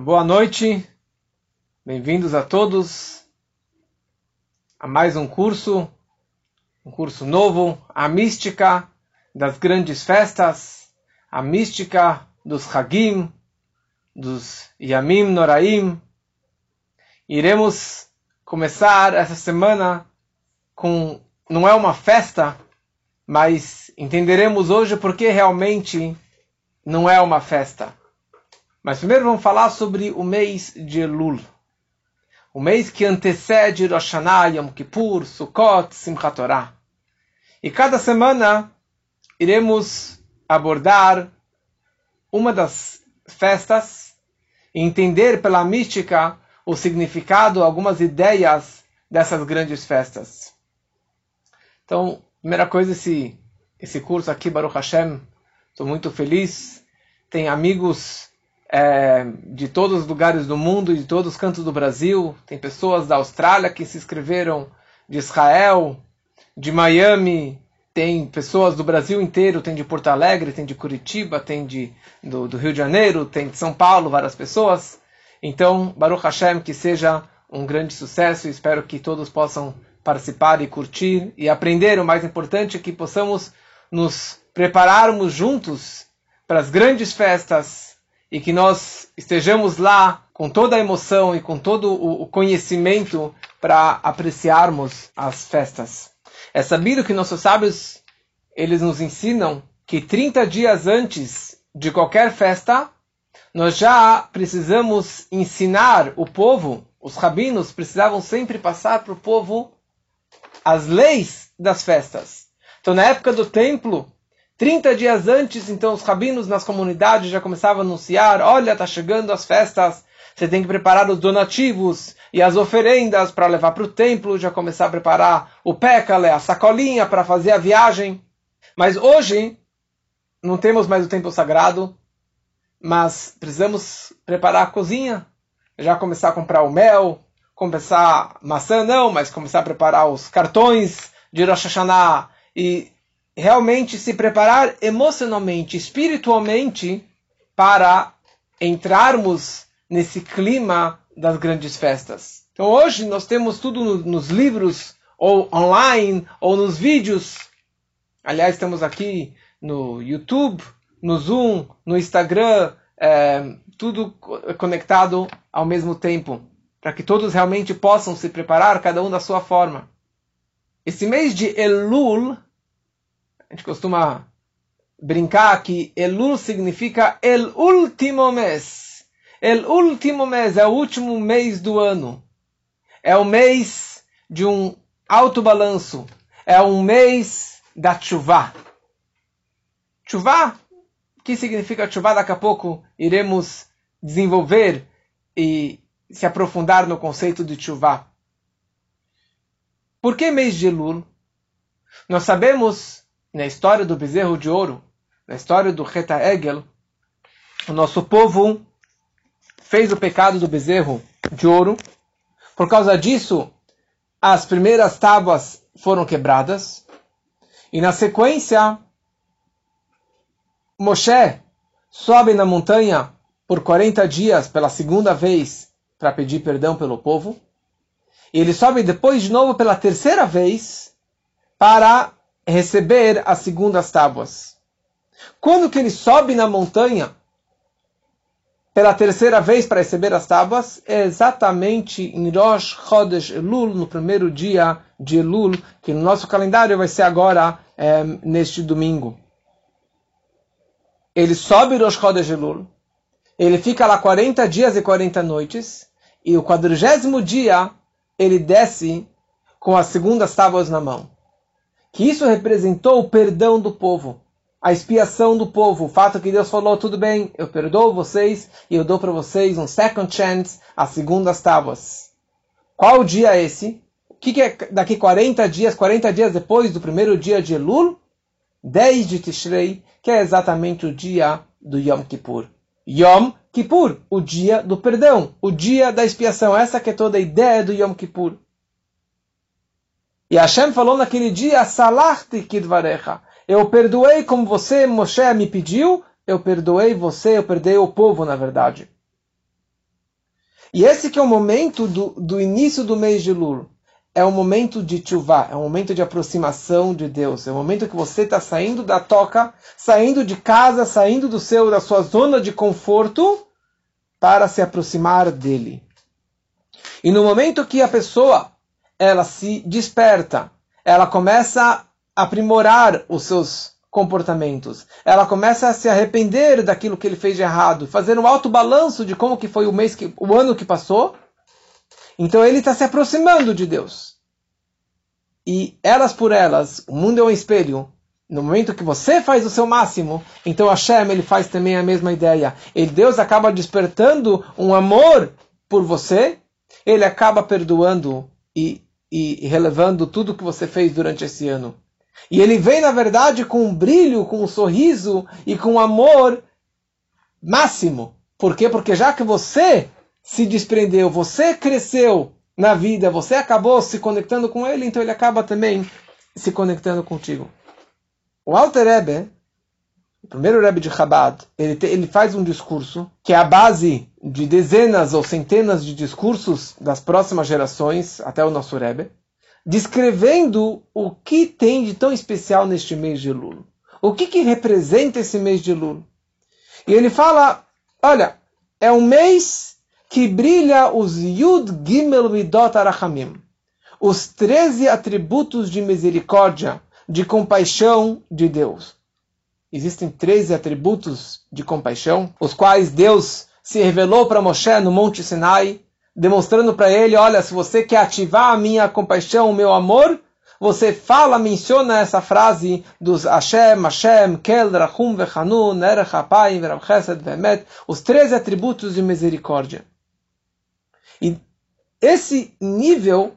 Boa noite, bem-vindos a todos a mais um curso, um curso novo, a mística das grandes festas, a mística dos Hagim, dos Yamim Noraim. Iremos começar essa semana com, não é uma festa, mas entenderemos hoje porque realmente não é uma festa. Mas primeiro vamos falar sobre o mês de Elul. O mês que antecede Rosh Hashanah, Yom Kippur, Sukkot, Simchat Torah. E cada semana iremos abordar uma das festas e entender pela mística o significado, algumas ideias dessas grandes festas. Então, primeira coisa, esse, esse curso aqui, Baruch Hashem, estou muito feliz. Tem amigos é, de todos os lugares do mundo, de todos os cantos do Brasil. Tem pessoas da Austrália que se inscreveram, de Israel, de Miami, tem pessoas do Brasil inteiro, tem de Porto Alegre, tem de Curitiba, tem de, do, do Rio de Janeiro, tem de São Paulo, várias pessoas. Então, Baruch Hashem, que seja um grande sucesso espero que todos possam participar e curtir e aprender. O mais importante é que possamos nos prepararmos juntos para as grandes festas e que nós estejamos lá com toda a emoção e com todo o conhecimento para apreciarmos as festas. É sabido que nossos sábios eles nos ensinam que 30 dias antes de qualquer festa, nós já precisamos ensinar o povo, os rabinos precisavam sempre passar para o povo as leis das festas. Então, na época do templo, 30 dias antes, então, os rabinos nas comunidades já começavam a anunciar: olha, está chegando as festas, você tem que preparar os donativos e as oferendas para levar para o templo, já começar a preparar o pécale, a sacolinha para fazer a viagem. Mas hoje, não temos mais o templo sagrado, mas precisamos preparar a cozinha, já começar a comprar o mel, começar maçã não, mas começar a preparar os cartões de Rosh Hashanah e realmente se preparar emocionalmente, espiritualmente, para entrarmos nesse clima das grandes festas. Então hoje nós temos tudo no, nos livros, ou online, ou nos vídeos. Aliás, estamos aqui no YouTube, no Zoom, no Instagram, é, tudo conectado ao mesmo tempo, para que todos realmente possam se preparar, cada um da sua forma. Esse mês de Elul, a gente costuma brincar que Elul significa el último mês. El último mês é o último mês do ano. É o mês de um alto balanço. É um mês da chuva. Chuva, que significa chuva? Daqui a pouco iremos desenvolver e se aprofundar no conceito de chuva. Por que mês de Elul? Nós sabemos na história do bezerro de ouro, na história do Reta Egel, o nosso povo fez o pecado do bezerro de ouro. Por causa disso, as primeiras tábuas foram quebradas. E na sequência, Moshe sobe na montanha por 40 dias pela segunda vez para pedir perdão pelo povo. E ele sobe depois de novo pela terceira vez para receber as segundas tábuas. Quando que ele sobe na montanha pela terceira vez para receber as tábuas, é exatamente em Rosh Chodesh Elul, no primeiro dia de Elul, que no nosso calendário vai ser agora, é, neste domingo. Ele sobe Rosh Chodesh Elul, ele fica lá 40 dias e 40 noites, e o quadrigésimo dia ele desce com as segundas tábuas na mão que isso representou o perdão do povo, a expiação do povo, o fato que Deus falou, tudo bem, eu perdoo vocês e eu dou para vocês um second chance, as segundas tábuas. Qual dia é esse? O que, que, é daqui 40 dias, 40 dias depois do primeiro dia de Elul? 10 de Tishrei, que é exatamente o dia do Yom Kippur. Yom Kippur, o dia do perdão, o dia da expiação. Essa que é toda a ideia do Yom Kippur. E Hashem falou naquele dia, Salachti kidvarecha. Eu perdoei como você, Moshe, me pediu, eu perdoei você, eu perdoei o povo, na verdade. E esse que é o momento do, do início do mês de Lul. É o momento de chuvá, é o momento de aproximação de Deus. É o momento que você está saindo da toca, saindo de casa, saindo do seu, da sua zona de conforto para se aproximar dele. E no momento que a pessoa ela se desperta, ela começa a aprimorar os seus comportamentos. Ela começa a se arrepender daquilo que ele fez de errado, fazer um alto balanço de como que foi o mês que, o ano que passou. Então ele está se aproximando de Deus. E elas por elas, o mundo é um espelho. No momento que você faz o seu máximo, então Hashem ele faz também a mesma ideia. E Deus acaba despertando um amor por você, ele acaba perdoando e, e relevando tudo que você fez durante esse ano. E ele vem, na verdade, com um brilho, com um sorriso e com um amor máximo. Por quê? Porque já que você se desprendeu, você cresceu na vida, você acabou se conectando com ele, então ele acaba também se conectando contigo. O Alter Rebbe, o primeiro Rebbe de Chabad, ele, te, ele faz um discurso que é a base de dezenas ou centenas de discursos das próximas gerações, até o nosso Rebbe descrevendo o que tem de tão especial neste mês de Lul. O que, que representa esse mês de Lul? E ele fala: olha, é um mês que brilha os Yud Gimel Midot Arachamim, os 13 atributos de misericórdia, de compaixão de Deus. Existem 13 atributos de compaixão, os quais Deus se revelou para Moshe no Monte Sinai demonstrando para ele, olha, se você quer ativar a minha compaixão, o meu amor, você fala, menciona essa frase dos Hashem, Hashem, Kel, Rachum, Vechanun, Erech, Verav Chesed, Vemet, os 13 atributos de misericórdia. E esse nível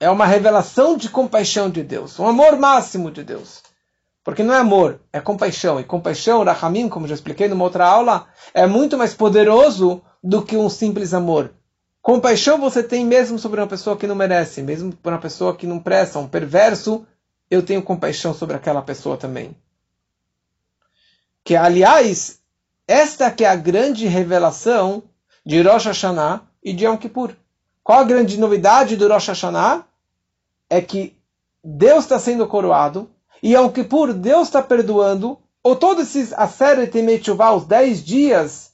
é uma revelação de compaixão de Deus, um amor máximo de Deus. Porque não é amor, é compaixão. E compaixão, Rahamim, como já expliquei numa outra aula, é muito mais poderoso do que um simples amor. Compaixão você tem mesmo sobre uma pessoa que não merece, mesmo por uma pessoa que não presta, um perverso, eu tenho compaixão sobre aquela pessoa também. Que, aliás, esta que é a grande revelação de Rosh Hashanah e de Yom Kippur. Qual a grande novidade do Rosh Hashanah? É que Deus está sendo coroado e Yom Kippur Deus está perdoando, ou todos esses Aseret e os 10 dias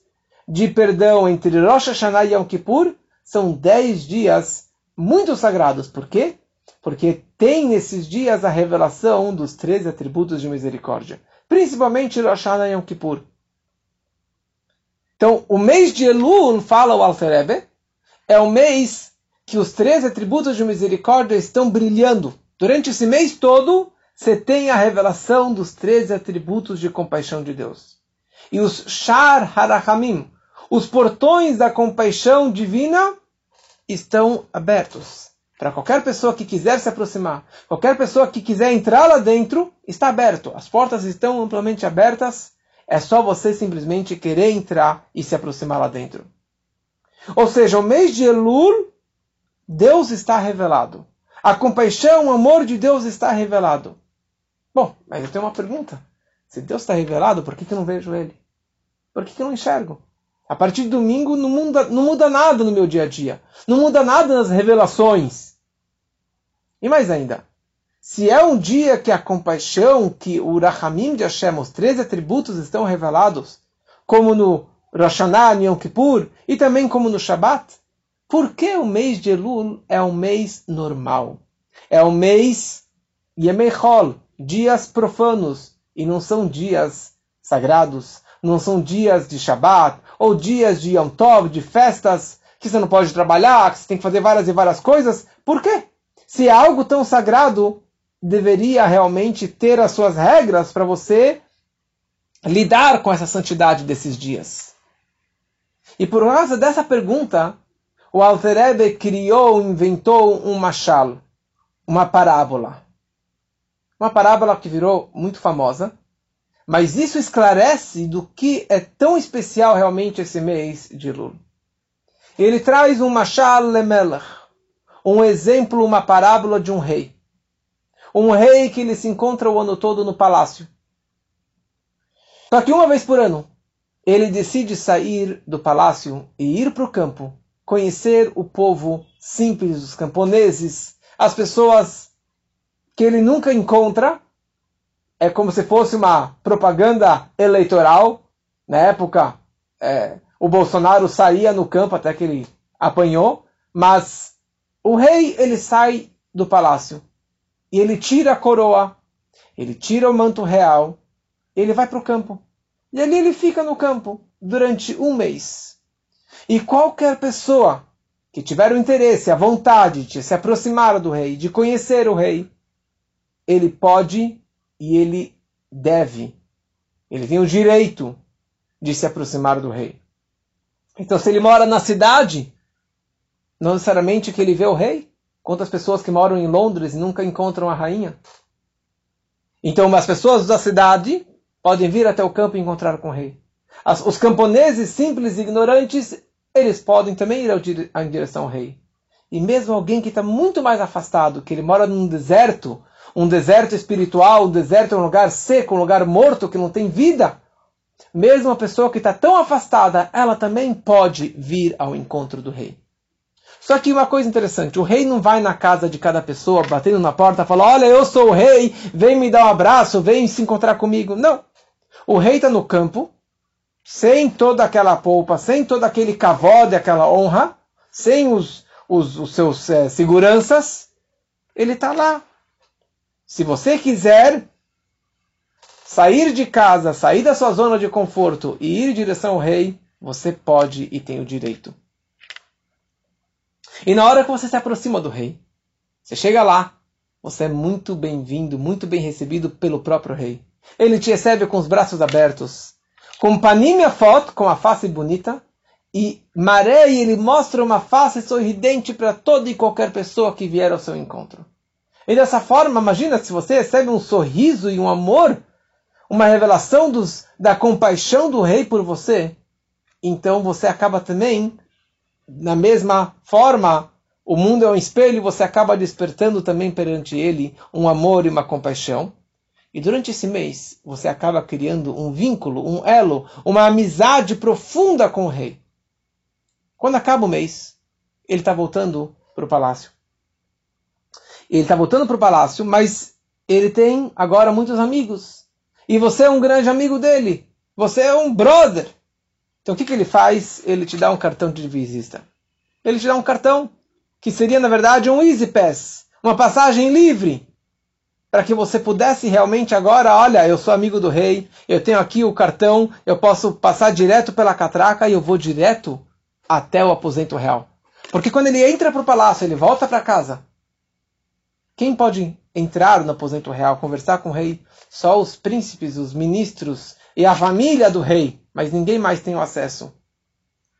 de perdão entre Rosh Hashanah e Yom Kippur, são dez dias muito sagrados. Por quê? Porque tem nesses dias a revelação dos três atributos de misericórdia, principalmente Rosh Hashanah e Yom Kippur. Então, o mês de Elul, fala o Alferebe, é o mês que os três atributos de misericórdia estão brilhando. Durante esse mês todo, você tem a revelação dos três atributos de compaixão de Deus. E os Shar Harachamim, os portões da compaixão divina estão abertos. Para qualquer pessoa que quiser se aproximar, qualquer pessoa que quiser entrar lá dentro, está aberto. As portas estão amplamente abertas. É só você simplesmente querer entrar e se aproximar lá dentro. Ou seja, o mês de Elul, Deus está revelado. A compaixão, o amor de Deus está revelado. Bom, mas eu tenho uma pergunta. Se Deus está revelado, por que, que eu não vejo Ele? Por que, que eu não enxergo? A partir de domingo não muda, não muda nada no meu dia a dia. Não muda nada nas revelações. E mais ainda, se é um dia que a compaixão, que o Rahamim de Hashem, os três atributos estão revelados, como no Rosh Hashanah, Yom Kippur, e também como no Shabat, por que o mês de Elul é um mês normal? É um mês Yemei dias profanos, e não são dias sagrados, não são dias de Shabat, ou dias de Yom Tov, de festas, que você não pode trabalhar, que você tem que fazer várias e várias coisas. Por quê? Se é algo tão sagrado, deveria realmente ter as suas regras para você lidar com essa santidade desses dias. E por causa dessa pergunta, o Alter criou, inventou um machal, uma parábola. Uma parábola que virou muito famosa, mas isso esclarece do que é tão especial realmente esse mês de Lul. Ele traz um machal lemelech, um exemplo, uma parábola de um rei. Um rei que ele se encontra o ano todo no palácio. Só que uma vez por ano, ele decide sair do palácio e ir para o campo conhecer o povo simples, os camponeses, as pessoas que ele nunca encontra. É como se fosse uma propaganda eleitoral. Na época, é, o Bolsonaro saía no campo até que ele apanhou, mas o rei ele sai do palácio e ele tira a coroa, ele tira o manto real, ele vai para o campo e ali ele fica no campo durante um mês. E qualquer pessoa que tiver o interesse, a vontade de se aproximar do rei, de conhecer o rei, ele pode e ele deve, ele tem o direito de se aproximar do rei. Então, se ele mora na cidade, não necessariamente que ele vê o rei. Quantas pessoas que moram em Londres e nunca encontram a rainha? Então, as pessoas da cidade podem vir até o campo e encontrar com o rei. As, os camponeses simples e ignorantes, eles podem também ir em direção ao rei. E mesmo alguém que está muito mais afastado, que ele mora num deserto, um deserto espiritual, um deserto é um lugar seco, um lugar morto, que não tem vida, mesmo a pessoa que está tão afastada, ela também pode vir ao encontro do rei. Só que uma coisa interessante, o rei não vai na casa de cada pessoa, batendo na porta, e fala, olha, eu sou o rei, vem me dar um abraço, vem se encontrar comigo. Não. O rei está no campo, sem toda aquela polpa, sem todo aquele cavode, aquela honra, sem os, os, os seus é, seguranças, ele está lá. Se você quiser sair de casa, sair da sua zona de conforto e ir em direção ao rei, você pode e tem o direito. E na hora que você se aproxima do rei, você chega lá, você é muito bem-vindo, muito bem recebido pelo próprio rei. Ele te recebe com os braços abertos, com panimia foto, com a face bonita, e mareia ele mostra uma face sorridente para toda e qualquer pessoa que vier ao seu encontro. E dessa forma, imagina se você recebe um sorriso e um amor, uma revelação dos, da compaixão do rei por você, então você acaba também, na mesma forma, o mundo é um espelho, você acaba despertando também perante ele um amor e uma compaixão. E durante esse mês, você acaba criando um vínculo, um elo, uma amizade profunda com o rei. Quando acaba o mês, ele está voltando para o palácio. Ele está voltando para o palácio, mas ele tem agora muitos amigos. E você é um grande amigo dele. Você é um brother. Então o que, que ele faz? Ele te dá um cartão de visita. Ele te dá um cartão que seria, na verdade, um Easy Pass. Uma passagem livre para que você pudesse realmente agora, olha, eu sou amigo do rei, eu tenho aqui o cartão, eu posso passar direto pela catraca e eu vou direto até o aposento real. Porque quando ele entra para o palácio, ele volta para casa. Quem pode entrar no aposento real, conversar com o rei? Só os príncipes, os ministros e a família do rei, mas ninguém mais tem o acesso.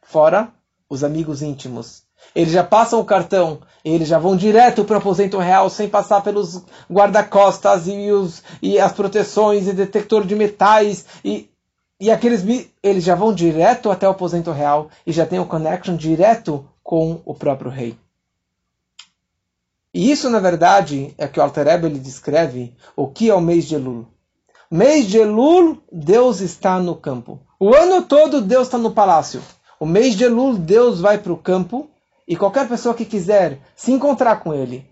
Fora os amigos íntimos. Eles já passam o cartão, eles já vão direto para o aposento real sem passar pelos guarda-costas e, os, e as proteções e detector de metais e, e aqueles eles já vão direto até o aposento real e já tem o connection direto com o próprio rei. E isso, na verdade, é que o Alter Rebbe ele descreve o que é o mês de Elul. Mês de Elul, Deus está no campo. O ano todo, Deus está no palácio. O mês de Elul, Deus vai para o campo e qualquer pessoa que quiser se encontrar com ele,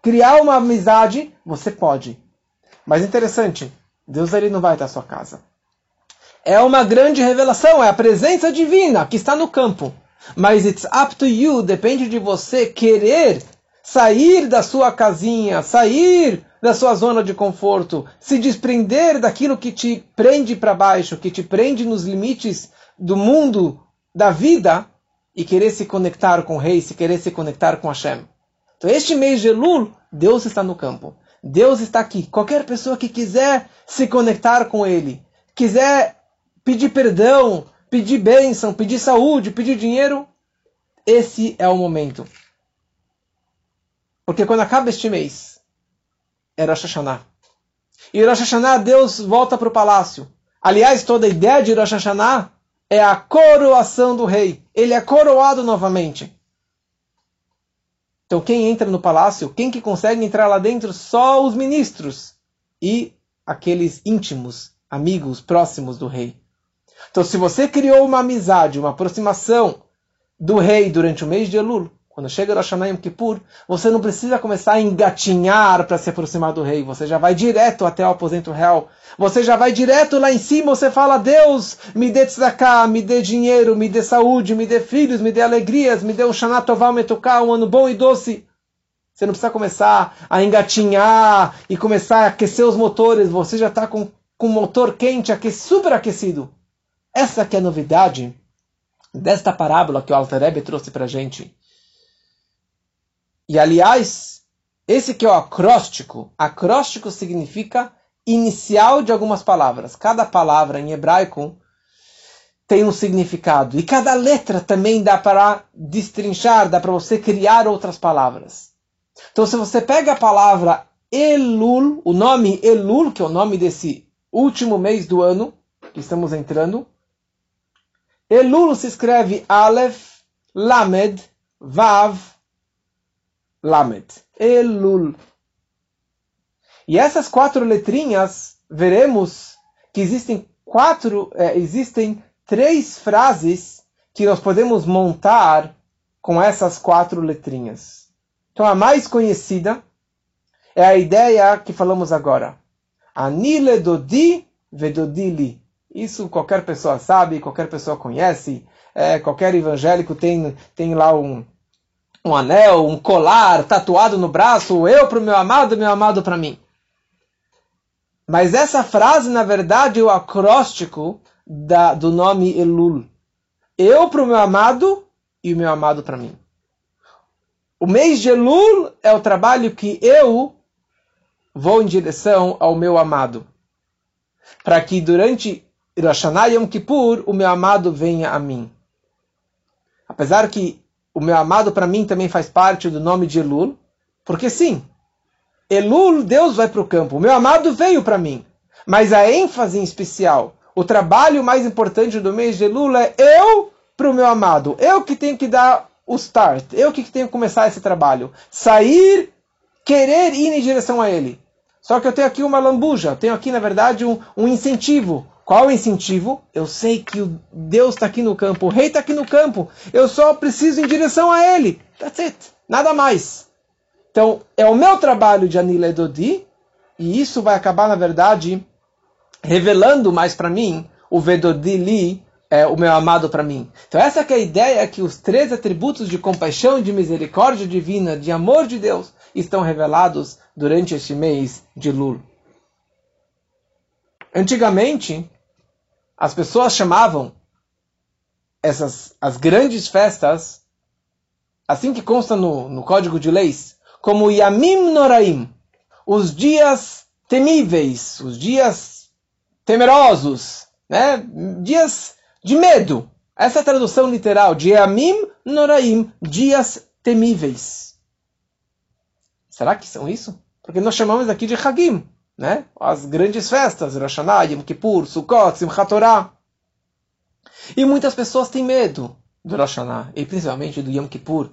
criar uma amizade, você pode. Mas interessante, Deus ele não vai estar sua casa. É uma grande revelação, é a presença divina que está no campo. Mas it's up to you, depende de você querer sair da sua casinha, sair da sua zona de conforto, se desprender daquilo que te prende para baixo, que te prende nos limites do mundo, da vida, e querer se conectar com o rei, se querer se conectar com Hashem. Então, este mês de Elul, Deus está no campo. Deus está aqui. Qualquer pessoa que quiser se conectar com Ele, quiser pedir perdão, pedir bênção, pedir saúde, pedir dinheiro, esse é o momento. Porque quando acaba este mês, é Rosh Hashanah. E Rosh Hashanah, Deus volta para o palácio. Aliás, toda a ideia de Rosh Hashanah é a coroação do rei. Ele é coroado novamente. Então quem entra no palácio, quem que consegue entrar lá dentro? Só os ministros e aqueles íntimos, amigos próximos do rei. Então se você criou uma amizade, uma aproximação do rei durante o mês de Elul, quando chega Rosh Hashanah Kippur, você não precisa começar a engatinhar para se aproximar do rei. Você já vai direto até o aposento real. Você já vai direto lá em cima. Você fala: Deus, me dê tzedakah, me dê dinheiro, me dê saúde, me dê filhos, me dê alegrias, me dê um Shana Tová Metuká, um ano bom e doce. Você não precisa começar a engatinhar e começar a aquecer os motores. Você já está com, com o motor quente, aque, super aquecido. Essa que é a novidade desta parábola que o Alter Rebbe trouxe para gente. E aliás, esse que é o acróstico, acróstico significa inicial de algumas palavras. Cada palavra em hebraico tem um significado. E cada letra também dá para destrinchar, dá para você criar outras palavras. Então, se você pega a palavra Elul, o nome Elul, que é o nome desse último mês do ano que estamos entrando, Elul se escreve Aleph, Lamed, Vav, Lamed. Elul. E essas quatro letrinhas, veremos que existem quatro, é, existem três frases que nós podemos montar com essas quatro letrinhas. Então a mais conhecida é a ideia que falamos agora. Anile dodi vedodili. Isso qualquer pessoa sabe, qualquer pessoa conhece. É, qualquer evangélico tem, tem lá um, um anel, um colar tatuado no braço, eu para o meu amado, meu amado para mim. Mas essa frase, na verdade, é o acróstico da, do nome Elul. Eu para o meu amado e o meu amado para mim. O mês de Elul é o trabalho que eu vou em direção ao meu amado. Para que durante Rosh Yom Kippur o meu amado venha a mim. Apesar que o meu amado para mim também faz parte do nome de Elul, porque sim, Elul, Deus vai para o campo, o meu amado veio para mim. Mas a ênfase em especial, o trabalho mais importante do mês de Elul é eu para o meu amado. Eu que tenho que dar o start, eu que tenho que começar esse trabalho. Sair, querer ir em direção a ele. Só que eu tenho aqui uma lambuja, tenho aqui, na verdade, um, um incentivo. Qual o incentivo? Eu sei que Deus está aqui no campo, o rei está aqui no campo. Eu só preciso em direção a ele. That's it. Nada mais. Então, é o meu trabalho de Anila Edodi, e isso vai acabar, na verdade, revelando mais para mim o Vedodili, é, o meu amado para mim. Então, essa é a ideia que os três atributos de compaixão, de misericórdia divina, de amor de Deus, estão revelados durante este mês de Lul. Antigamente, as pessoas chamavam essas as grandes festas, assim que consta no, no Código de Leis, como Yamim Noraim, os dias temíveis, os dias temerosos, né? dias de medo. Essa é a tradução literal de Yamim Noraim, dias temíveis. Será que são isso? Porque nós chamamos aqui de Hagim, né? As grandes festas, Rosh Hashanah, Yom Kippur, Sukkot, Simchat Torah. E muitas pessoas têm medo do Rosh Hashanah, e principalmente do Yom Kippur.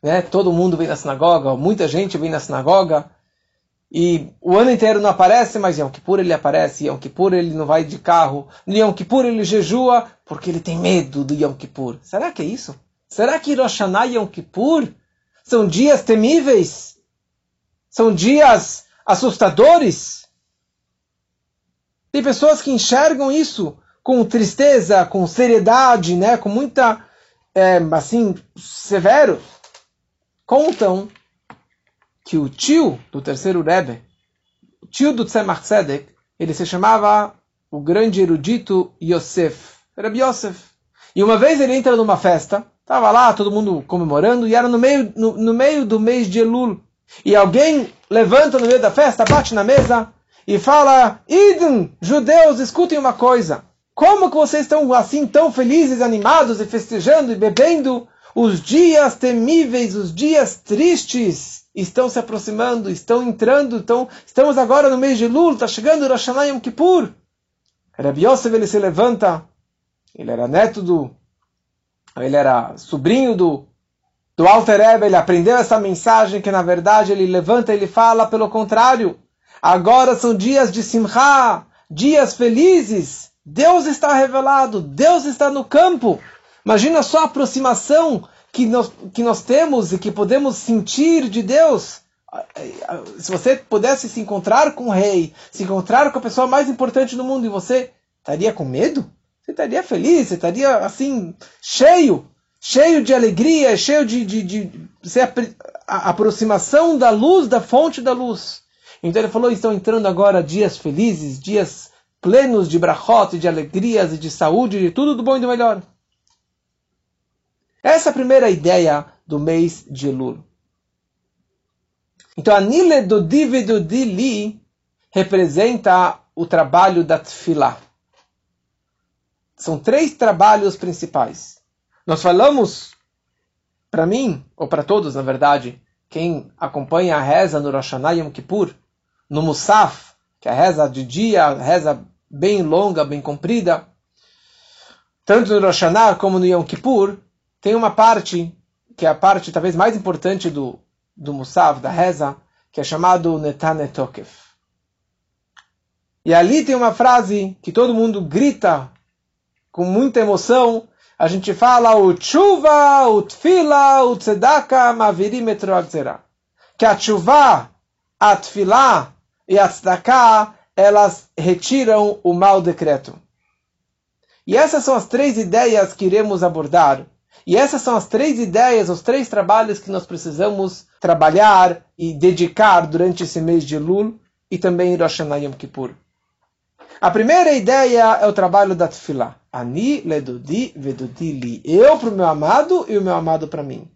Né? Todo mundo vem na sinagoga, muita gente vem na sinagoga, e o ano inteiro não aparece, mas Yom Kippur ele aparece, Yom Kippur ele não vai de carro, Yom Kippur ele jejua, porque ele tem medo do Yom Kippur. Será que é isso? Será que Rosh Hashanah e Yom Kippur são dias temíveis? São dias assustadores? Tem pessoas que enxergam isso com tristeza, com seriedade, né, com muita, é, assim, severo. Contam que o tio do terceiro Rebbe, o tio do Tzemach Tzedek, ele se chamava o grande erudito Yosef, Rebbe Yosef. E uma vez ele entra numa festa, estava lá todo mundo comemorando, e era no meio, no, no meio do mês de Elul. E alguém levanta no meio da festa, bate na mesa e fala: Idem, judeus, escutem uma coisa. Como que vocês estão assim tão felizes, animados e festejando e bebendo? Os dias temíveis, os dias tristes estão se aproximando, estão entrando, estamos agora no mês de Lul, está chegando o Rosh Hashanah Yom Kippur. Rabbi Yosef, ele se levanta, ele era neto do, ele era sobrinho do do Alter Rebbe, ele aprendeu essa mensagem que na verdade ele levanta e ele fala pelo contrário. Agora são dias de Simcha, dias felizes. Deus está revelado, Deus está no campo. Imagina só a aproximação que nós, que nós temos e que podemos sentir de Deus. Se você pudesse se encontrar com o rei, se encontrar com a pessoa mais importante do mundo, e você estaria com medo? Você estaria feliz, você estaria assim, cheio, cheio de alegria, cheio de, de, de, de a, aproximação da luz, da fonte da luz. Então ele falou: estão entrando agora dias felizes, dias plenos de brachot, de alegrias e de saúde, de tudo do bom e do melhor. Essa é a primeira ideia do mês de Elul. Então, a Nile do Divido Dili representa o trabalho da Tfilah. São três trabalhos principais. Nós falamos, para mim, ou para todos, na verdade, quem acompanha a reza no Rosh Hashanah Yom Kippur, no Musaf, que é a reza de dia, a reza bem longa, bem comprida, tanto no Rosh Hashanah como no Yom Kippur, tem uma parte, que é a parte talvez mais importante do, do Musaf, da reza, que é chamado Netanetokef. E ali tem uma frase que todo mundo grita com muita emoção. A gente fala o chuva, o tfila, o tzedaka, maviri metro Que a chuva, a tfila e a elas retiram o mau decreto. E essas são as três ideias que iremos abordar e essas são as três ideias, os três trabalhos que nós precisamos trabalhar e dedicar durante esse mês de Lul e também Rosh Hashanah Yom Kippur. A primeira ideia é o trabalho da Tfilah. Ani ledudi vedudi li. Eu para o meu amado e o meu amado para mim.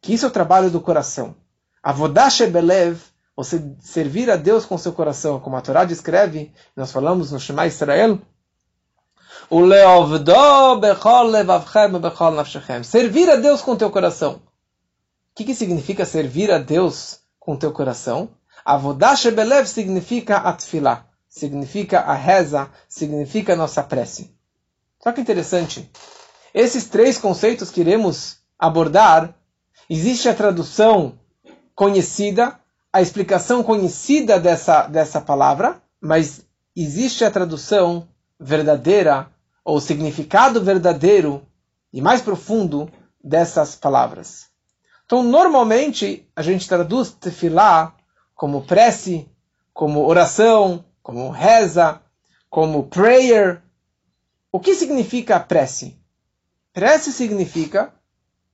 Que isso é o trabalho do coração. Avodash belev, você servir a Deus com seu coração, como a Torá descreve, nós falamos no Shema Israel, Servir a Deus com teu coração. O que, que significa servir a Deus com teu coração? Avodash belev significa atfilah, significa a reza, significa a nossa prece. Só que interessante, esses três conceitos que iremos abordar, existe a tradução conhecida, a explicação conhecida dessa, dessa palavra, mas existe a tradução verdadeira ou significado verdadeiro e mais profundo dessas palavras. Então, normalmente, a gente traduz tefilá como prece, como oração, como reza, como prayer. O que significa prece? Prece significa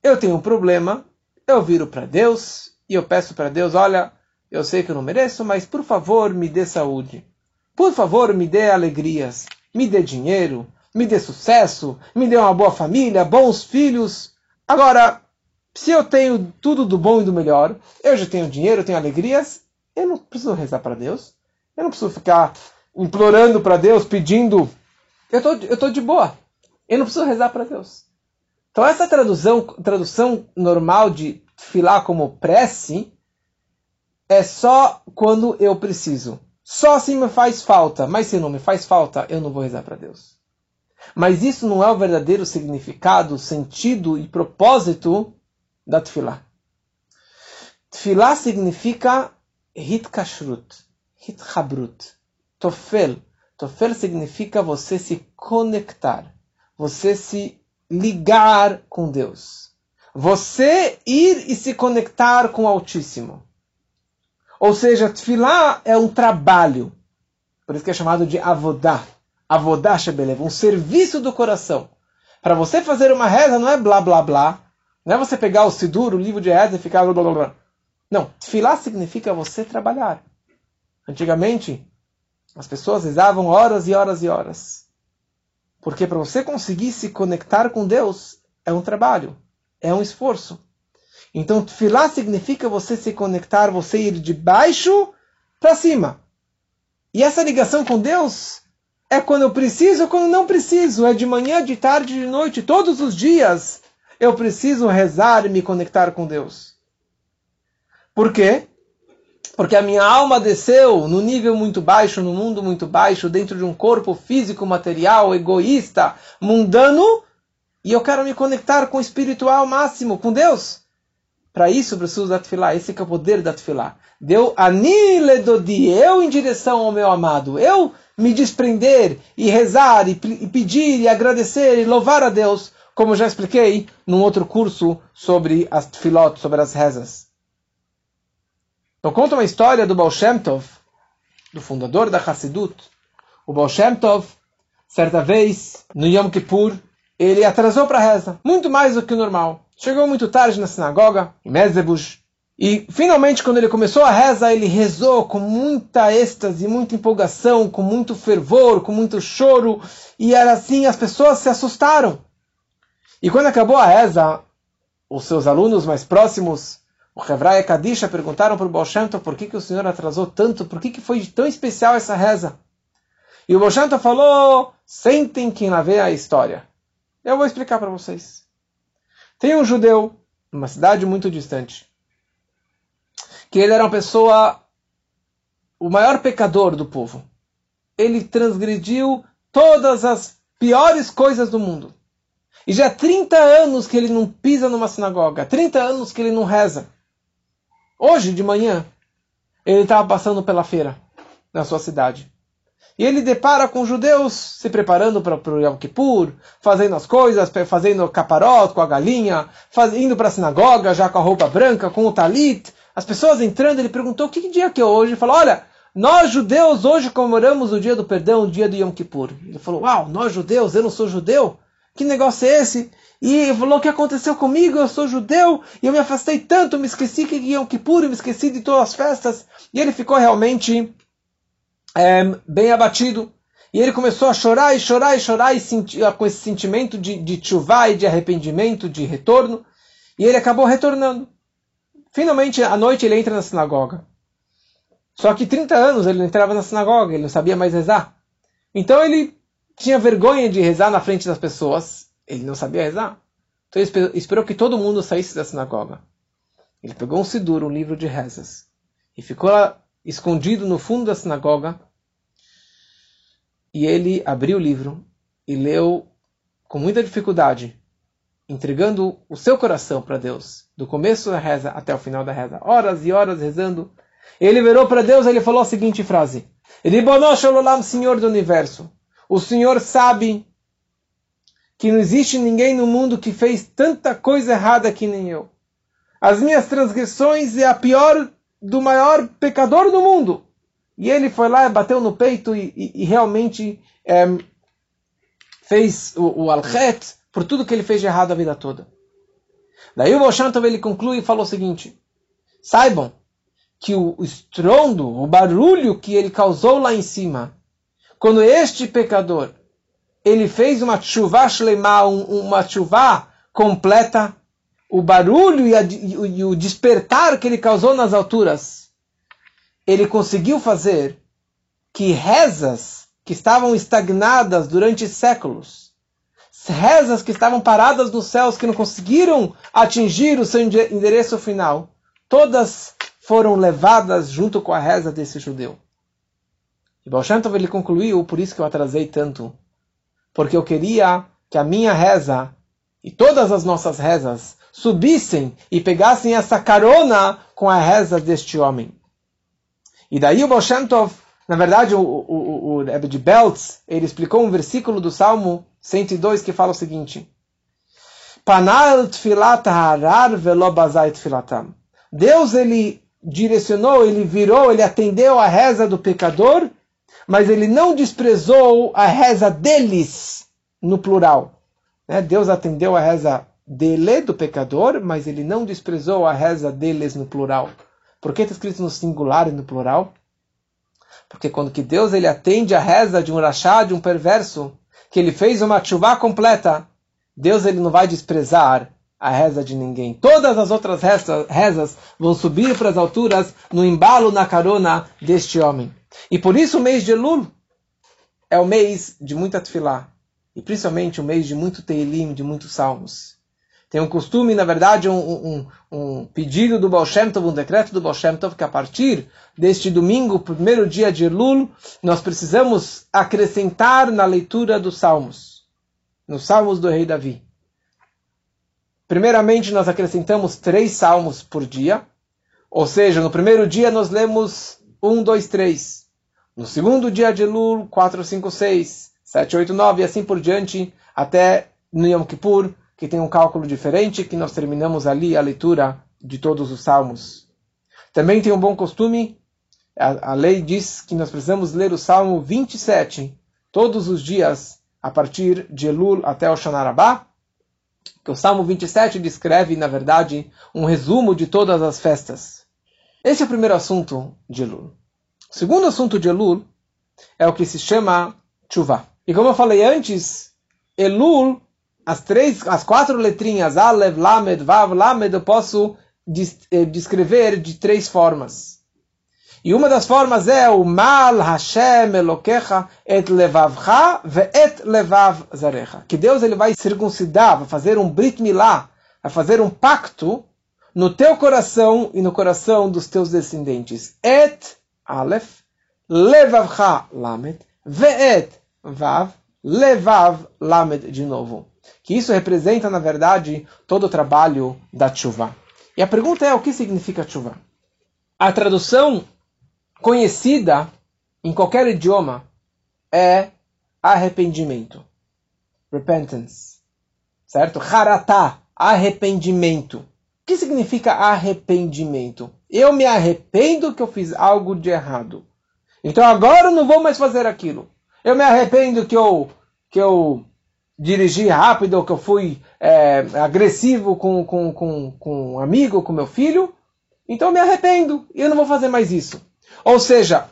eu tenho um problema, eu viro para Deus e eu peço para Deus, olha, eu sei que eu não mereço, mas por favor me dê saúde. Por favor me dê alegrias, me dê dinheiro, me dê sucesso, me dê uma boa família, bons filhos. Agora, se eu tenho tudo do bom e do melhor, eu já tenho dinheiro, eu tenho alegrias, eu não preciso rezar para Deus. Eu não preciso ficar implorando para Deus, pedindo. Eu tô, eu tô de boa. Eu não preciso rezar para Deus. Então essa tradução, tradução normal de filar como prece é só quando eu preciso. Só se me faz falta. Mas se não me faz falta, eu não vou rezar para Deus. Mas isso não é o verdadeiro significado, sentido e propósito da Tfilah. Tfilah significa hitkashrut, hitchabrut, tofel. Tofel significa você se conectar, você se ligar com Deus. Você ir e se conectar com o Altíssimo. Ou seja, Tfilah é um trabalho. Por isso que é chamado de avodá. Avodash Belev, um serviço do coração. Para você fazer uma reza não é blá blá blá. Não é você pegar o Sidur, o livro de reza e ficar blá blá blá. Não, tefilá significa você trabalhar. Antigamente, as pessoas rezavam horas e horas e horas. Porque para você conseguir se conectar com Deus, é um trabalho, é um esforço. Então, tefilá significa você se conectar, você ir de baixo para cima. E essa ligação com Deus é quando eu preciso quando não preciso. É de manhã, de tarde, de noite, todos os dias. Eu preciso rezar e me conectar com Deus. Por quê? Porque a minha alma desceu no nível muito baixo, no mundo muito baixo, dentro de um corpo físico, material, egoísta, mundano, e eu quero me conectar com o espiritual máximo, com Deus. Para isso preciso da Tfilah. Esse é o poder da Tfilah. Deu anile dodi, eu em direção ao meu amado. Eu me desprender e rezar e, e pedir e agradecer e louvar a Deus como já expliquei num outro curso sobre as tefilot, sobre as rezas. Então conta uma história do Baal Shem Tov, do fundador da Hassidut. O Baal Shem Tov, certa vez, no Yom Kippur, ele atrasou para a reza, muito mais do que o normal. Chegou muito tarde na sinagoga, em Mezebush, e finalmente, quando ele começou a reza, ele rezou com muita êxtase, muita empolgação, com muito fervor, com muito choro, e era assim, as pessoas se assustaram. E quando acabou a reza, os seus alunos mais próximos, o Hevraya Kadisha, perguntaram para o Baal por que, que o senhor atrasou tanto, por que, que foi tão especial essa reza. E o Baal falou, sentem quem lá vê a história. Eu vou explicar para vocês. Tem um judeu, numa cidade muito distante, que ele era uma pessoa, o maior pecador do povo. Ele transgrediu todas as piores coisas do mundo. E já há 30 anos que ele não pisa numa sinagoga, 30 anos que ele não reza. Hoje de manhã, ele estava passando pela feira na sua cidade. E ele depara com judeus se preparando para o Yom Kippur, fazendo as coisas, fazendo caparote com a galinha, faz, indo para a sinagoga já com a roupa branca, com o talit, as pessoas entrando, ele perguntou que dia que é hoje. Ele falou: Olha, nós judeus hoje comemoramos o dia do perdão, o dia do Yom Kippur. Ele falou: Uau, nós judeus, eu não sou judeu? Que negócio é esse? E ele falou: O que aconteceu comigo? Eu sou judeu e eu me afastei tanto, me esqueci que Yom Kippur, me esqueci de todas as festas. E ele ficou realmente é, bem abatido. E ele começou a chorar e chorar e chorar e senti, com esse sentimento de, de chuvá e de arrependimento, de retorno. E ele acabou retornando. Finalmente, à noite, ele entra na sinagoga. Só que 30 anos ele não entrava na sinagoga, ele não sabia mais rezar. Então ele tinha vergonha de rezar na frente das pessoas, ele não sabia rezar. Então ele esperou que todo mundo saísse da sinagoga. Ele pegou um sidur, um livro de rezas, e ficou lá escondido no fundo da sinagoga. E ele abriu o livro e leu com muita dificuldade entregando o seu coração para Deus, do começo da reza até o final da reza, horas e horas rezando, ele virou para Deus e ele falou a seguinte frase: Ribonosh Senhor do Universo, o Senhor sabe que não existe ninguém no mundo que fez tanta coisa errada que nem eu. As minhas transgressões é a pior do maior pecador do mundo. E ele foi lá, bateu no peito e, e, e realmente é, fez o, o alchet, por tudo que ele fez de errado a vida toda. Daí o Boshantov ele conclui e fala o seguinte: saibam que o estrondo, o barulho que ele causou lá em cima, quando este pecador ele fez uma chuva shleimah, uma chuva completa, o barulho e, a, e o despertar que ele causou nas alturas, ele conseguiu fazer que rezas que estavam estagnadas durante séculos, rezas que estavam paradas nos céus, que não conseguiram atingir o seu endereço final, todas foram levadas junto com a reza desse judeu. E Baal ele concluiu, por isso que eu atrasei tanto, porque eu queria que a minha reza e todas as nossas rezas subissem e pegassem essa carona com a reza deste homem. E daí o Baal na verdade, o, Rebbe de Beltz, ele explicou um versículo do Salmo 102 que fala o seguinte: Panal tfilat harar velobazai tfilatam. Deus ele direcionou, ele virou, ele atendeu a reza do pecador, mas ele não desprezou a reza deles no plural. Né? Deus atendeu a reza dele, do pecador, mas ele não desprezou a reza deles no plural. Por que está escrito no singular e no plural? Porque quando que Deus ele atende a reza de um rachá, de um perverso, que ele fez uma chuva completa, Deus ele não vai desprezar a reza de ninguém. Todas as outras rezas vão subir para as alturas no embalo, na carona deste homem. E por isso o mês de Elul é o mês de muita tefilá. E principalmente o mês de muito teilim, de muitos salmos. Tem um costume, na verdade, um, um, um pedido do Baal Shem Tov, um decreto do Baal Shem Tov, que a partir deste domingo, primeiro dia de Elul, nós precisamos acrescentar na leitura dos Salmos, nos Salmos do Rei Davi. Primeiramente, nós acrescentamos três salmos por dia, ou seja, no primeiro dia nós lemos um, dois, três. No segundo dia de Elul, quatro, cinco, seis, sete, oito, nove, e assim por diante, até no Yom Kippur, que tem um cálculo diferente, que nós terminamos ali a leitura de todos os salmos. Também tem um bom costume, a, a lei diz que nós precisamos ler o Salmo 27 todos os dias, a partir de Elul até o Shanarabá, que o Salmo 27 descreve, na verdade, um resumo de todas as festas. Esse é o primeiro assunto de Elul. O segundo assunto de Elul é o que se chama Tshuva. E como eu falei antes, Elul, as três, as quatro letrinhas, Alev, Lamed, Vav, Lamed, eu posso eh, descrever de três formas. E uma das formas é o Mal Hashem Elokecha et levavcha et levav zarecha. Que Deus ele vai circuncidar, vai fazer um brit milá, vai fazer um pacto no teu coração e no coração dos teus descendentes. Et Aleph levavcha lamet ve'et vav levav lamed de novo. Que isso representa, na verdade, todo o trabalho da chuva. E a pergunta é o que significa chuva? A tradução conhecida em qualquer idioma é arrependimento. Repentance. Certo? Haratá, arrependimento. O que significa arrependimento? Eu me arrependo que eu fiz algo de errado. Então agora eu não vou mais fazer aquilo. Eu me arrependo que eu, que eu dirigi rápido, que eu fui é, agressivo com, com, com, com um amigo, com meu filho. Então eu me arrependo e eu não vou fazer mais isso. Ou seja,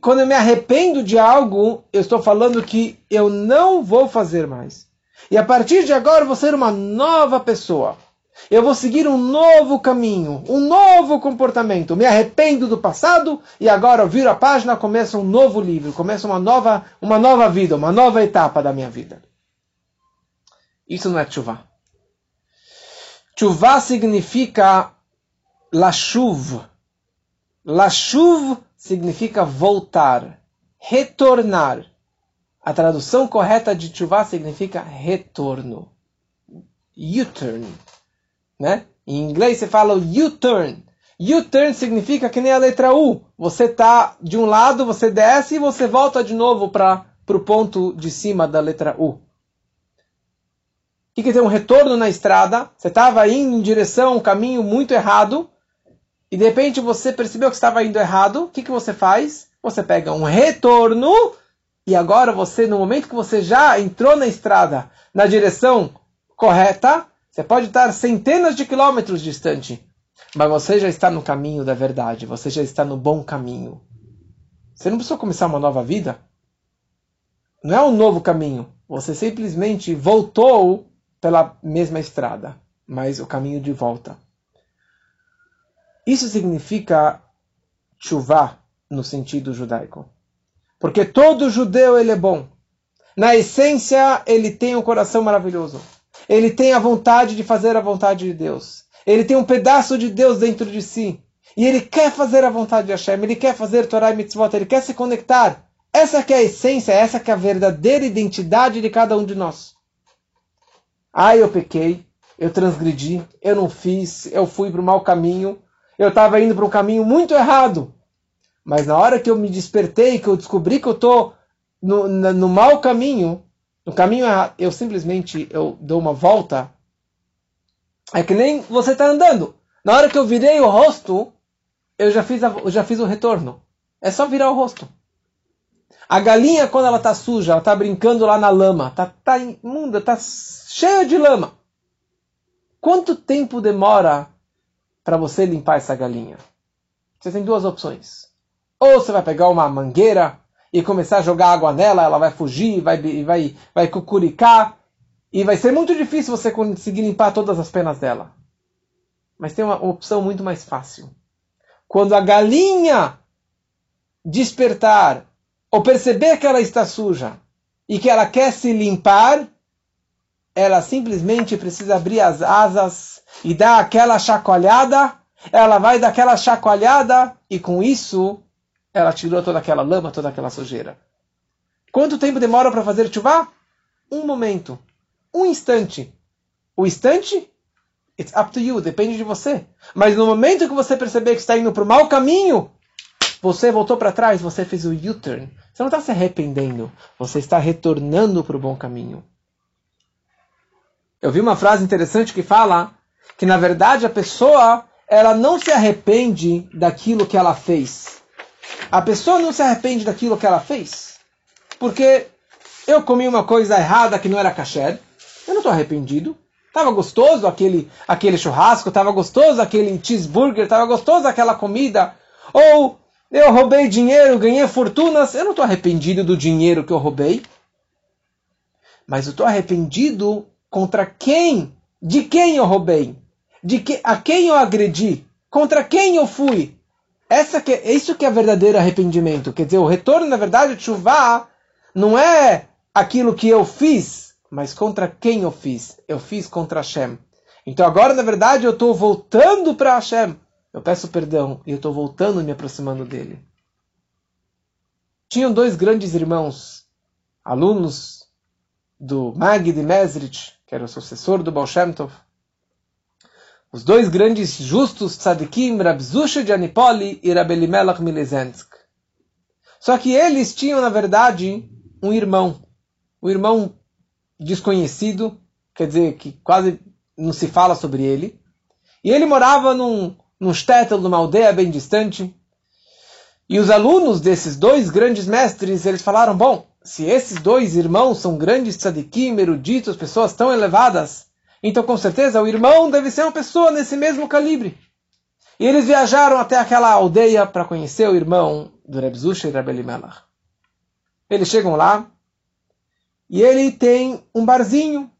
quando eu me arrependo de algo, eu estou falando que eu não vou fazer mais. E a partir de agora eu vou ser uma nova pessoa. Eu vou seguir um novo caminho, um novo comportamento. Me arrependo do passado e agora eu viro a página, começo um novo livro, começo uma nova, uma nova vida, uma nova etapa da minha vida. Isso não é chuva. Chuva significa lashuv, Lashuv significa voltar, retornar. A tradução correta de chuvá significa retorno. U-turn. Né? Em inglês você fala U-turn. U-turn significa que nem a letra U. Você está de um lado, você desce e você volta de novo para o ponto de cima da letra U. Que, que tem um retorno na estrada? Você estava indo em direção a um caminho muito errado e de repente você percebeu que estava indo errado, o que, que você faz? Você pega um retorno e agora você, no momento que você já entrou na estrada na direção correta, você pode estar centenas de quilômetros distante, mas você já está no caminho da verdade, você já está no bom caminho. Você não precisa começar uma nova vida. Não é um novo caminho. Você simplesmente voltou pela mesma estrada, mas o caminho de volta. Isso significa chuvá no sentido judaico. Porque todo judeu ele é bom. Na essência, ele tem um coração maravilhoso. Ele tem a vontade de fazer a vontade de Deus. Ele tem um pedaço de Deus dentro de si. E ele quer fazer a vontade de Hashem. Ele quer fazer Torah e Mitzvot. Ele quer se conectar. Essa que é a essência, essa que é a verdadeira identidade de cada um de nós. Ah, eu pequei, eu transgredi, eu não fiz, eu fui para o mau caminho, eu estava indo para um caminho muito errado. Mas na hora que eu me despertei, que eu descobri que eu estou no, no, no mau caminho, no caminho errado, eu simplesmente eu dou uma volta. É que nem você está andando. Na hora que eu virei o rosto, eu já fiz, a, eu já fiz o retorno. É só virar o rosto. A galinha, quando ela está suja, ela está brincando lá na lama, está tá imunda, está cheia de lama. Quanto tempo demora para você limpar essa galinha? Você tem duas opções. Ou você vai pegar uma mangueira e começar a jogar água nela, ela vai fugir, vai, vai, vai cucuricar, e vai ser muito difícil você conseguir limpar todas as penas dela. Mas tem uma opção muito mais fácil. Quando a galinha despertar ou perceber que ela está suja e que ela quer se limpar, ela simplesmente precisa abrir as asas e dar aquela chacoalhada, ela vai dar aquela chacoalhada e com isso ela tirou toda aquela lama, toda aquela sujeira. Quanto tempo demora para fazer chuva? Um momento, um instante. O instante, it's up to you, depende de você. Mas no momento que você perceber que está indo para o mau caminho, você voltou para trás, você fez o U-turn. Você não está se arrependendo, você está retornando para o bom caminho. Eu vi uma frase interessante que fala que na verdade a pessoa ela não se arrepende daquilo que ela fez. A pessoa não se arrepende daquilo que ela fez. Porque eu comi uma coisa errada que não era kasher, eu não estou arrependido. Tava gostoso aquele, aquele churrasco, tava gostoso aquele cheeseburger, tava gostoso aquela comida. Ou eu roubei dinheiro, ganhei fortunas, eu não estou arrependido do dinheiro que eu roubei. Mas eu estou arrependido contra quem? De quem eu roubei? De que, a quem eu agredi? Contra quem eu fui? Essa que, isso que é verdadeiro arrependimento. Quer dizer, o retorno, na verdade, de chuva não é aquilo que eu fiz, mas contra quem eu fiz? Eu fiz contra Hashem. Então agora, na verdade, eu estou voltando para Hashem. Eu peço perdão e eu estou voltando me aproximando dele. Tinham dois grandes irmãos, alunos do Magid Mesrich, que era o sucessor do Baal Shem Tov. Os dois grandes justos tzadikim, Rab Zusha de Anipoli e Rab Elimelech Milezensk. Só que eles tinham, na verdade, um irmão, um irmão desconhecido, quer dizer, que quase não se fala sobre ele. E ele morava num, num shtetl, numa aldeia bem distante. E os alunos desses dois grandes mestres, eles falaram, bom, se esses dois irmãos são grandes tzadikim, eruditos, pessoas tão elevadas, então com certeza o irmão deve ser uma pessoa nesse mesmo calibre. E eles viajaram até aquela aldeia para conhecer o irmão do Reb Zusha e Reb Elimelech. Eles chegam lá e ele tem um barzinho.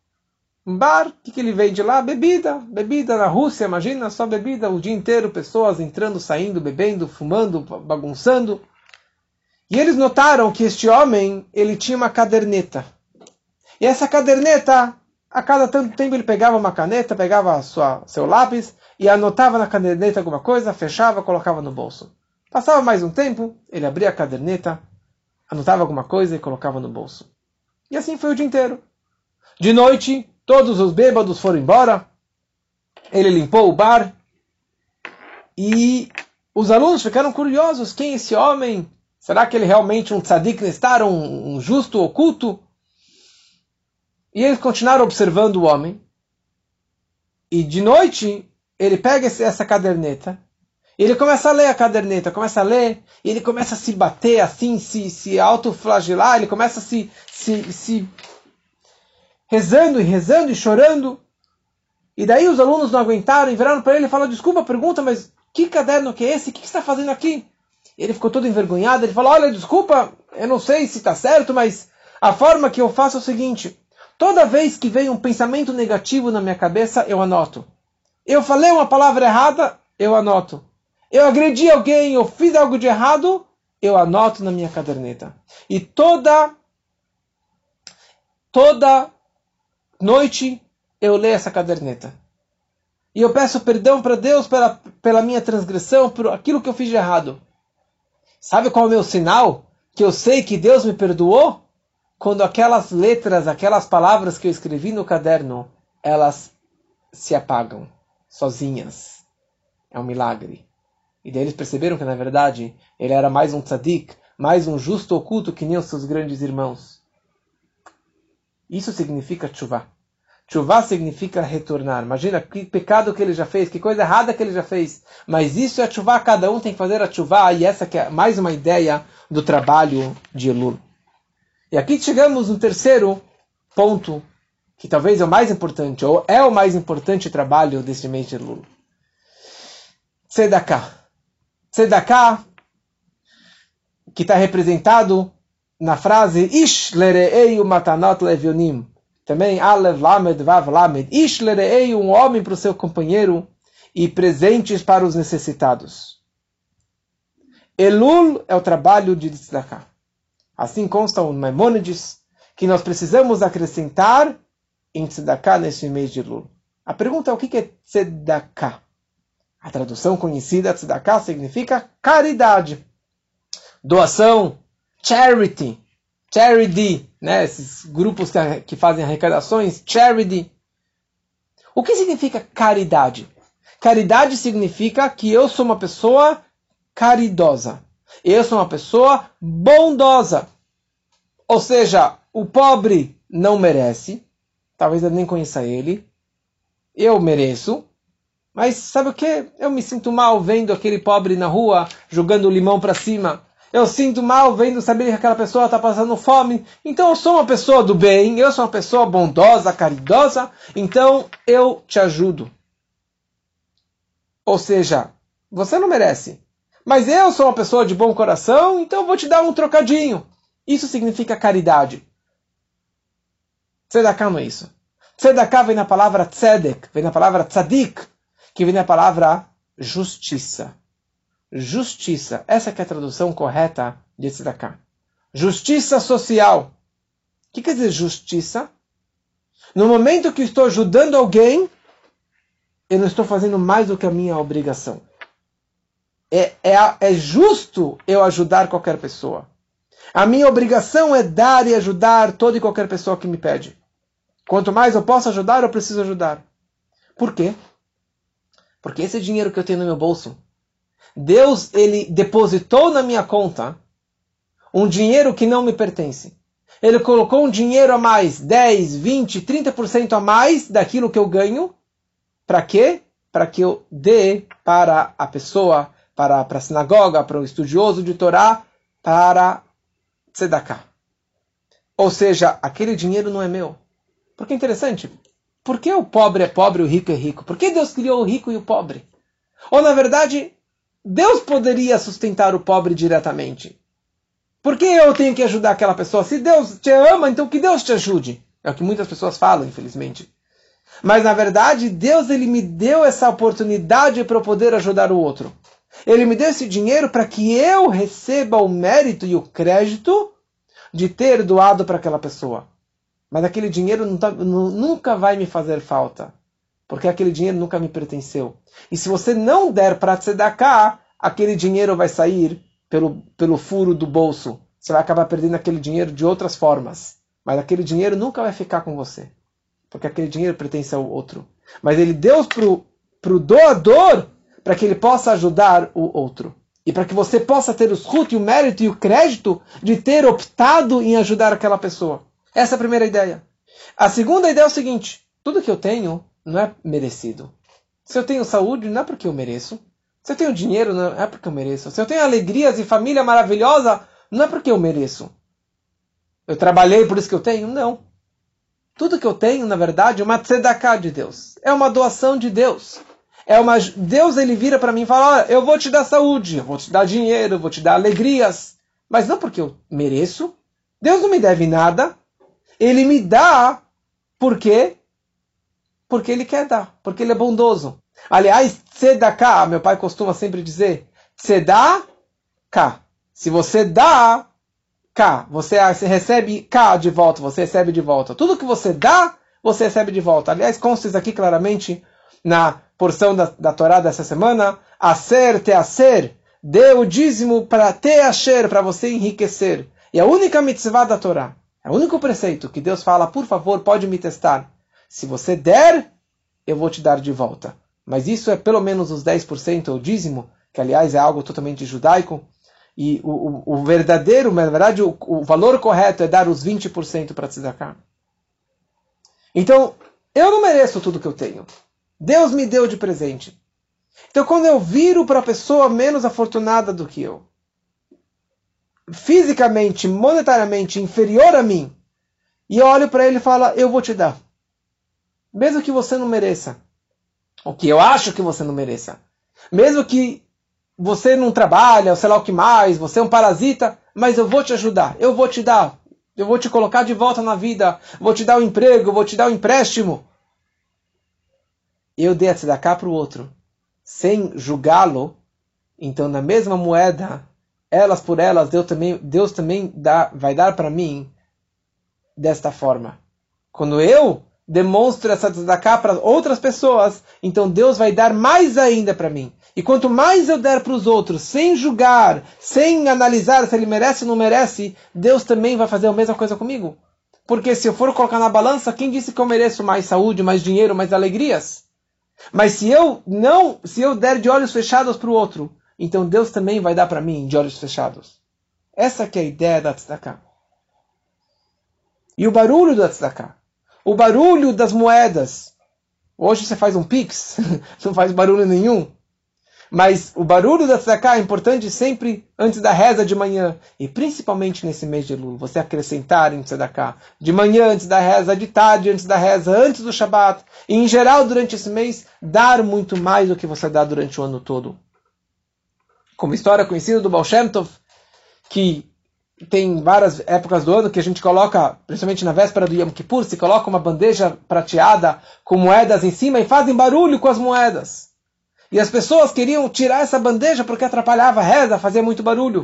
Um bar, o que, que ele vende lá? Bebida. Bebida na Rússia, imagina, só bebida o dia inteiro, pessoas entrando, saindo, bebendo, fumando, bagunçando. E eles notaram que este homem, ele tinha uma caderneta. E essa caderneta, a cada tanto tempo ele pegava uma caneta, pegava sua, seu lápis e anotava na caderneta alguma coisa, fechava, colocava no bolso. Passava mais um tempo, ele abria a caderneta, anotava alguma coisa e colocava no bolso. E assim foi o dia inteiro. De noite, todos os bêbados foram embora. Ele limpou o bar. E os alunos ficaram curiosos. Quem é esse homem? Será que ele é realmente um tzadik nestar, um, um justo oculto? E eles continuaram observando o homem. E de noite, ele pega essa caderneta ele começa a ler a caderneta, começa a ler, e ele começa a se bater assim, se, se autoflagelar, ele começa a se, se, se rezando e rezando e chorando. E daí os alunos não aguentaram e viraram para ele e falaram, desculpa, pergunta, mas que caderno que é esse? O que, que você está fazendo aqui? Ele ficou todo envergonhado, ele falou, olha, desculpa, eu não sei se está certo, mas a forma que eu faço é o seguinte, toda vez que vem um pensamento negativo na minha cabeça, eu anoto. Eu falei uma palavra errada, eu anoto eu agredi alguém, eu fiz algo de errado, eu anoto na minha caderneta. E toda toda noite eu leio essa caderneta. E eu peço perdão para Deus pela, pela minha transgressão, por aquilo que eu fiz de errado. Sabe qual é o meu sinal? Que eu sei que Deus me perdoou? Quando aquelas letras, aquelas palavras que eu escrevi no caderno, elas se apagam sozinhas. É um milagre. E daí eles perceberam que, na verdade, ele era mais um tzadik, mais um justo oculto que nem os seus grandes irmãos. Isso significa tshuva. Tshuva significa retornar. Imagina que pecado que ele já fez, que coisa errada que ele já fez. Mas isso é tshuva, cada um tem que fazer a tshuva, e essa que é mais uma ideia do trabalho de Elul. E aqui chegamos no terceiro ponto, que talvez é o mais importante, ou é o mais importante trabalho deste mês de Elul. Tzedakah. Tzedakah, que está representado na frase Ish lerei matanot levionim. Também Alev Lamed Vav Lamed. Ish lerei um homem para o seu companheiro e presentes para os necessitados. Elul é o trabalho de Tzedakah. Assim consta o Maimonides que nós precisamos acrescentar em Tzedakah nesse mês de Elul. A pergunta é o que é Tzedakah? A tradução conhecida tzedakah significa caridade, doação, charity, charity, né? Esses grupos que, que fazem arrecadações, charity. O que significa caridade? Caridade significa que eu sou uma pessoa caridosa. Eu sou uma pessoa bondosa. Ou seja, o pobre não merece, talvez eu nem conheça ele, eu mereço, mas sabe o que? Eu me sinto mal vendo aquele pobre na rua jogando limão para cima. Eu sinto mal vendo saber que aquela pessoa está passando fome. Então eu sou uma pessoa do bem, eu sou uma pessoa bondosa, caridosa, então eu te ajudo. Ou seja, você não merece. Mas eu sou uma pessoa de bom coração, então eu vou te dar um trocadinho. Isso significa caridade. Tzedakah não é isso. Tzedakah vem na palavra tzedek, vem na palavra tzadik, que vem na palavra justiça. Justiça. Essa é a tradução correta de tzedakah. Justiça social. O que quer dizer justiça? No momento que estou ajudando alguém, eu não estou fazendo mais do que a minha obrigação. É, é, é justo eu ajudar qualquer pessoa. A minha obrigação é dar e ajudar toda e qualquer pessoa que me pede. Quanto mais eu posso ajudar, eu preciso ajudar. Por quê? Porque esse dinheiro que eu tenho no meu bolso, Deus ele depositou na minha conta um dinheiro que não me pertence. Ele colocou um dinheiro a mais, 10, 20, 30% a mais daquilo que eu ganho. Para quê? Para que eu dê para a pessoa, para, para a sinagoga, para o estudioso de Torá, para tzedakah. Ou seja, aquele dinheiro não é meu. Porque é interessante. Por que o pobre é pobre e o rico é rico? Por que Deus criou o rico e o pobre? Ou, na verdade, Deus poderia sustentar o pobre diretamente. Por que eu tenho que ajudar aquela pessoa? Se Deus te ama, então que Deus te ajude. É o que muitas pessoas falam, infelizmente. Mas na verdade, Deus ele me deu essa oportunidade para eu poder ajudar o outro. Ele me deu esse dinheiro para que eu receba o mérito e o crédito de ter doado para aquela pessoa. Mas aquele dinheiro tá, nunca vai me fazer falta, porque aquele dinheiro nunca me pertenceu. E se você não der para tzedakah, aquele dinheiro vai sair pelo, pelo furo do bolso. Você vai acabar perdendo aquele dinheiro de outras formas. Mas aquele dinheiro nunca vai ficar com você. Porque aquele dinheiro pertence ao outro. Mas ele deu para o doador para que ele possa ajudar o outro. E para que você possa ter os rutos, o mérito e o crédito de ter optado em ajudar aquela pessoa. Essa é a primeira ideia. A segunda ideia é o seguinte: tudo que eu tenho não é merecido. Se eu tenho saúde, não é porque eu mereço. Se eu tenho dinheiro, não é porque eu mereço. Se eu tenho alegrias e família maravilhosa, não é porque eu mereço. Eu trabalhei por isso que eu tenho? Não. Tudo que eu tenho, na verdade, é uma tzedakah de Deus. É uma doação de Deus. É uma Deus ele vira para mim e fala: Olha, eu vou te dar saúde, eu vou te dar dinheiro, eu vou te dar alegrias, mas não porque eu mereço. Deus não me deve nada. Ele me dá porque porque ele quer dar, porque ele é bondoso. Aliás, tzedakah, meu pai costuma sempre dizer, tzedakah. Se você dá, cá, você, recebe cá de volta, você recebe de volta. Tudo que você dá, você recebe de volta. Aliás, consta aqui claramente na porção da, da Torá dessa semana, acer te acer, dê o dízimo para te asher, para você enriquecer. E a única mitzvah da Torá, é o único preceito que Deus fala, por favor, pode me testar. Se você der, eu vou te dar de volta. Mas isso é pelo menos os 10%, o dízimo, que aliás é algo totalmente judaico. E o, o, o verdadeiro, na verdade, o, o, valor correto é dar os 20% para tzedakah. Então, eu não mereço tudo que eu tenho. Deus me deu de presente. Então, quando eu viro para a pessoa menos afortunada do que eu, fisicamente, monetariamente inferior a mim, e eu olho para ele e falo, eu vou te dar. Mesmo que você não mereça. O que eu acho que você não mereça. Mesmo que você não trabalha, ou sei lá o que mais, você é um parasita, mas eu vou te ajudar, eu vou te dar, eu vou te colocar de volta na vida, vou te dar um emprego, vou te dar um empréstimo eu dei a tzedakah para o outro, sem julgá-lo, então na mesma moeda, elas por elas, Deus também, Deus também dá, vai dar para mim desta forma. Quando eu demonstro essa tzedakah para outras pessoas, então Deus vai dar mais ainda para mim. E quanto mais eu der para os outros, sem julgar, sem analisar se ele merece ou não merece, Deus também vai fazer a mesma coisa comigo. Porque se eu for colocar na balança, quem disse que eu mereço mais saúde, mais dinheiro, mais alegrias? Mas se eu não, se eu der de olhos fechados para o outro, então Deus também vai dar para mim de olhos fechados. Essa que é a ideia da tzedakah. E o barulho da tzedakah. O barulho das moedas. Hoje você faz um pix, não faz barulho nenhum. Mas o barulho da tzedakah é importante sempre antes da reza de manhã. E principalmente nesse mês de Elul, você acrescentar em tzedakah. De manhã antes da reza, de tarde antes da reza, antes do Shabat. E em geral, durante esse mês, dar muito mais do que você dá durante o ano todo. Como história conhecida do Baal Shem Tov, que tem várias épocas do ano que a gente coloca, principalmente na véspera do Yom Kippur, se coloca uma bandeja prateada com moedas em cima e fazem barulho com as moedas. E as pessoas queriam tirar essa bandeja porque atrapalhava a reza, fazia muito barulho.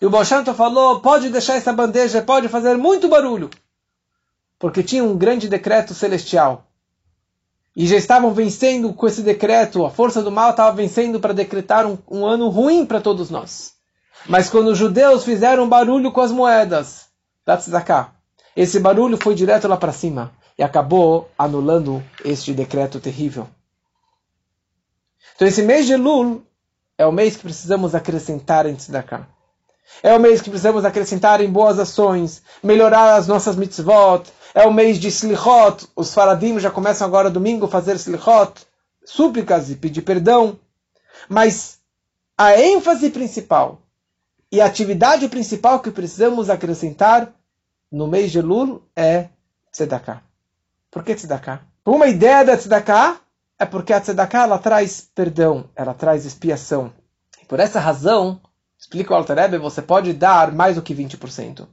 E o Bolshanto falou: pode deixar essa bandeja, pode fazer muito barulho. Porque tinha um grande decreto celestial. E já estavam vencendo com esse decreto, a força do mal estava vencendo para decretar um, um ano ruim para todos nós. Mas quando os judeus fizeram barulho com as moedas da Tzedakah, esse barulho foi direto lá para cima e acabou anulando este decreto terrível. Então esse mês de Lul é o mês que precisamos acrescentar em Tzedakah. É o mês que precisamos acrescentar em boas ações, melhorar as nossas mitzvot. É o mês de Slichot. Os faradim já começam agora domingo a fazer Slichot, súplicas e pedir perdão. Mas a ênfase principal e a atividade principal que precisamos acrescentar no mês de Lul é Tzedakah. Por que Tzedakah? Uma ideia da Tzedakah é porque a tzedakah ela traz perdão, ela traz expiação. E por essa razão, explica o Alter Rebbe, você pode dar mais do que 20%.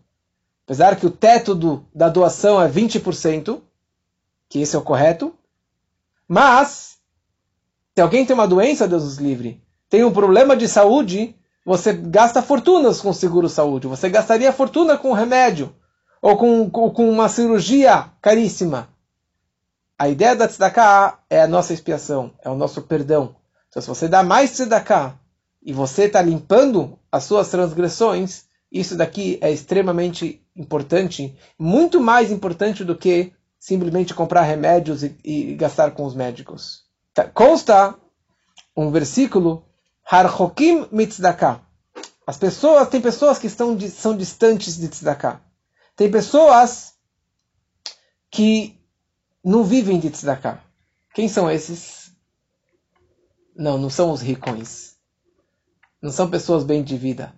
Apesar que o teto do, da doação é 20%, que esse é o correto, mas se alguém tem uma doença, Deus nos livre, tem um problema de saúde, você gasta fortunas com seguro-saúde, você gastaria fortuna com remédio, ou com, com uma cirurgia caríssima. A ideia da tzedakah é a nossa expiação, é o nosso perdão. Então, se você dá mais tzedakah e você está limpando as suas transgressões, isso daqui é extremamente importante, muito mais importante do que simplesmente comprar remédios e, e gastar com os médicos. Tá, consta um versículo, Harchokim mitzedakah. As pessoas, tem pessoas que estão, são distantes de tzedakah. Tem pessoas que não vivem de tzedakah. Quem são esses? Não, não são os ricões. Não são pessoas bem de vida.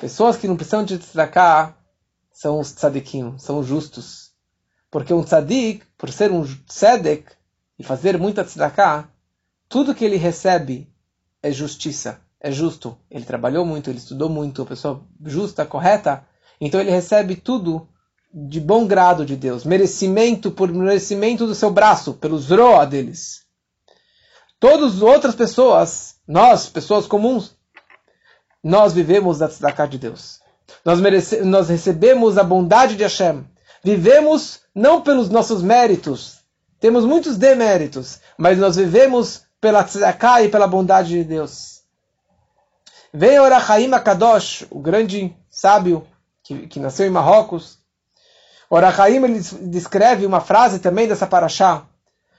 Pessoas que não precisam de tzedakah são os tzadikim, são os justos. Porque um tzadik, por ser um tzedek e fazer muita tzedakah, tudo que ele recebe é justiça, é justo. Ele trabalhou muito, ele estudou muito, a pessoa justa, correta, então ele recebe tudo de bom grado de Deus, merecimento por merecimento do seu braço, pelo zroa deles. Todas as outras pessoas, nós, pessoas comuns, nós vivemos da tzedakah de Deus. Nós, merece, nós recebemos a bondade de Hashem. Vivemos não pelos nossos méritos, temos muitos deméritos, mas nós vivemos pela tzedakah e pela bondade de Deus. Vem Orachaim Akadosh, o grande sábio que, que nasceu em Marrocos, Orachaim ele descreve uma frase também dessa paraxá,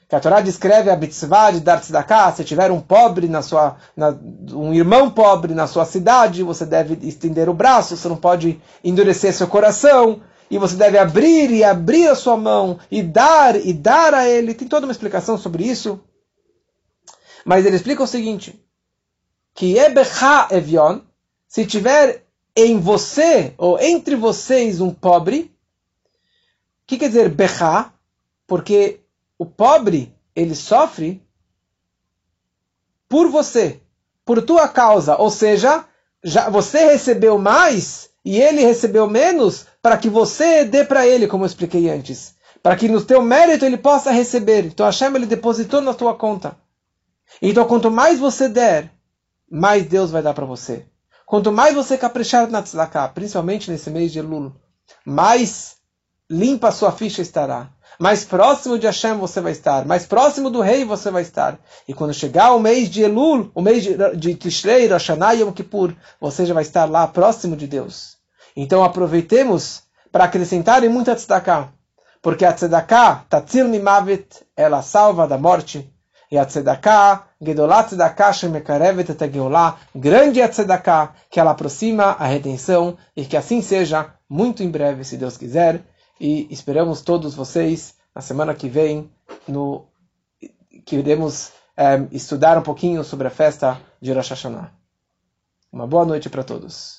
que a Torá descreve a mitzvah de dar tzedakah, se tiver um pobre na sua, na, um irmão pobre na sua cidade, você deve estender o braço, você não pode endurecer seu coração, e você deve abrir e abrir a sua mão, e dar e dar a ele. Tem toda uma explicação sobre isso. Mas ele explica o seguinte, que Ebecha Evion, se tiver em você, ou entre vocês, um pobre, que quer dizer berrar? Porque o pobre, ele sofre por você, por tua causa. Ou seja, já você recebeu mais e ele recebeu menos para que você dê para ele, como eu expliquei antes. Para que no teu mérito ele possa receber. Então Hashem ele depositou na tua conta. Então quanto mais você der, mais Deus vai dar para você. Quanto mais você caprichar na tzedakah, principalmente nesse mês de Elul, mais limpa sua ficha estará. Mais próximo de Hashem você vai estar. Mais próximo do rei você vai estar. E quando chegar o mês de Elul, o mês de, de Tishrei, Rosh Yom Kippur, você já vai estar lá próximo de Deus. Então aproveitemos para acrescentar em muita tzedakah. Porque a tzedakah, tatzil mimavet, ela salva da morte. E a tzedakah, gedolat tzedakah shemekarevet et grande é a tzedakah, que ela aproxima a redenção. E que assim seja muito em breve, se Deus quiser e esperamos todos vocês na semana que vem, no, queremos é, estudar um pouquinho sobre a festa de Rosh Hashanah. Uma boa noite para todos.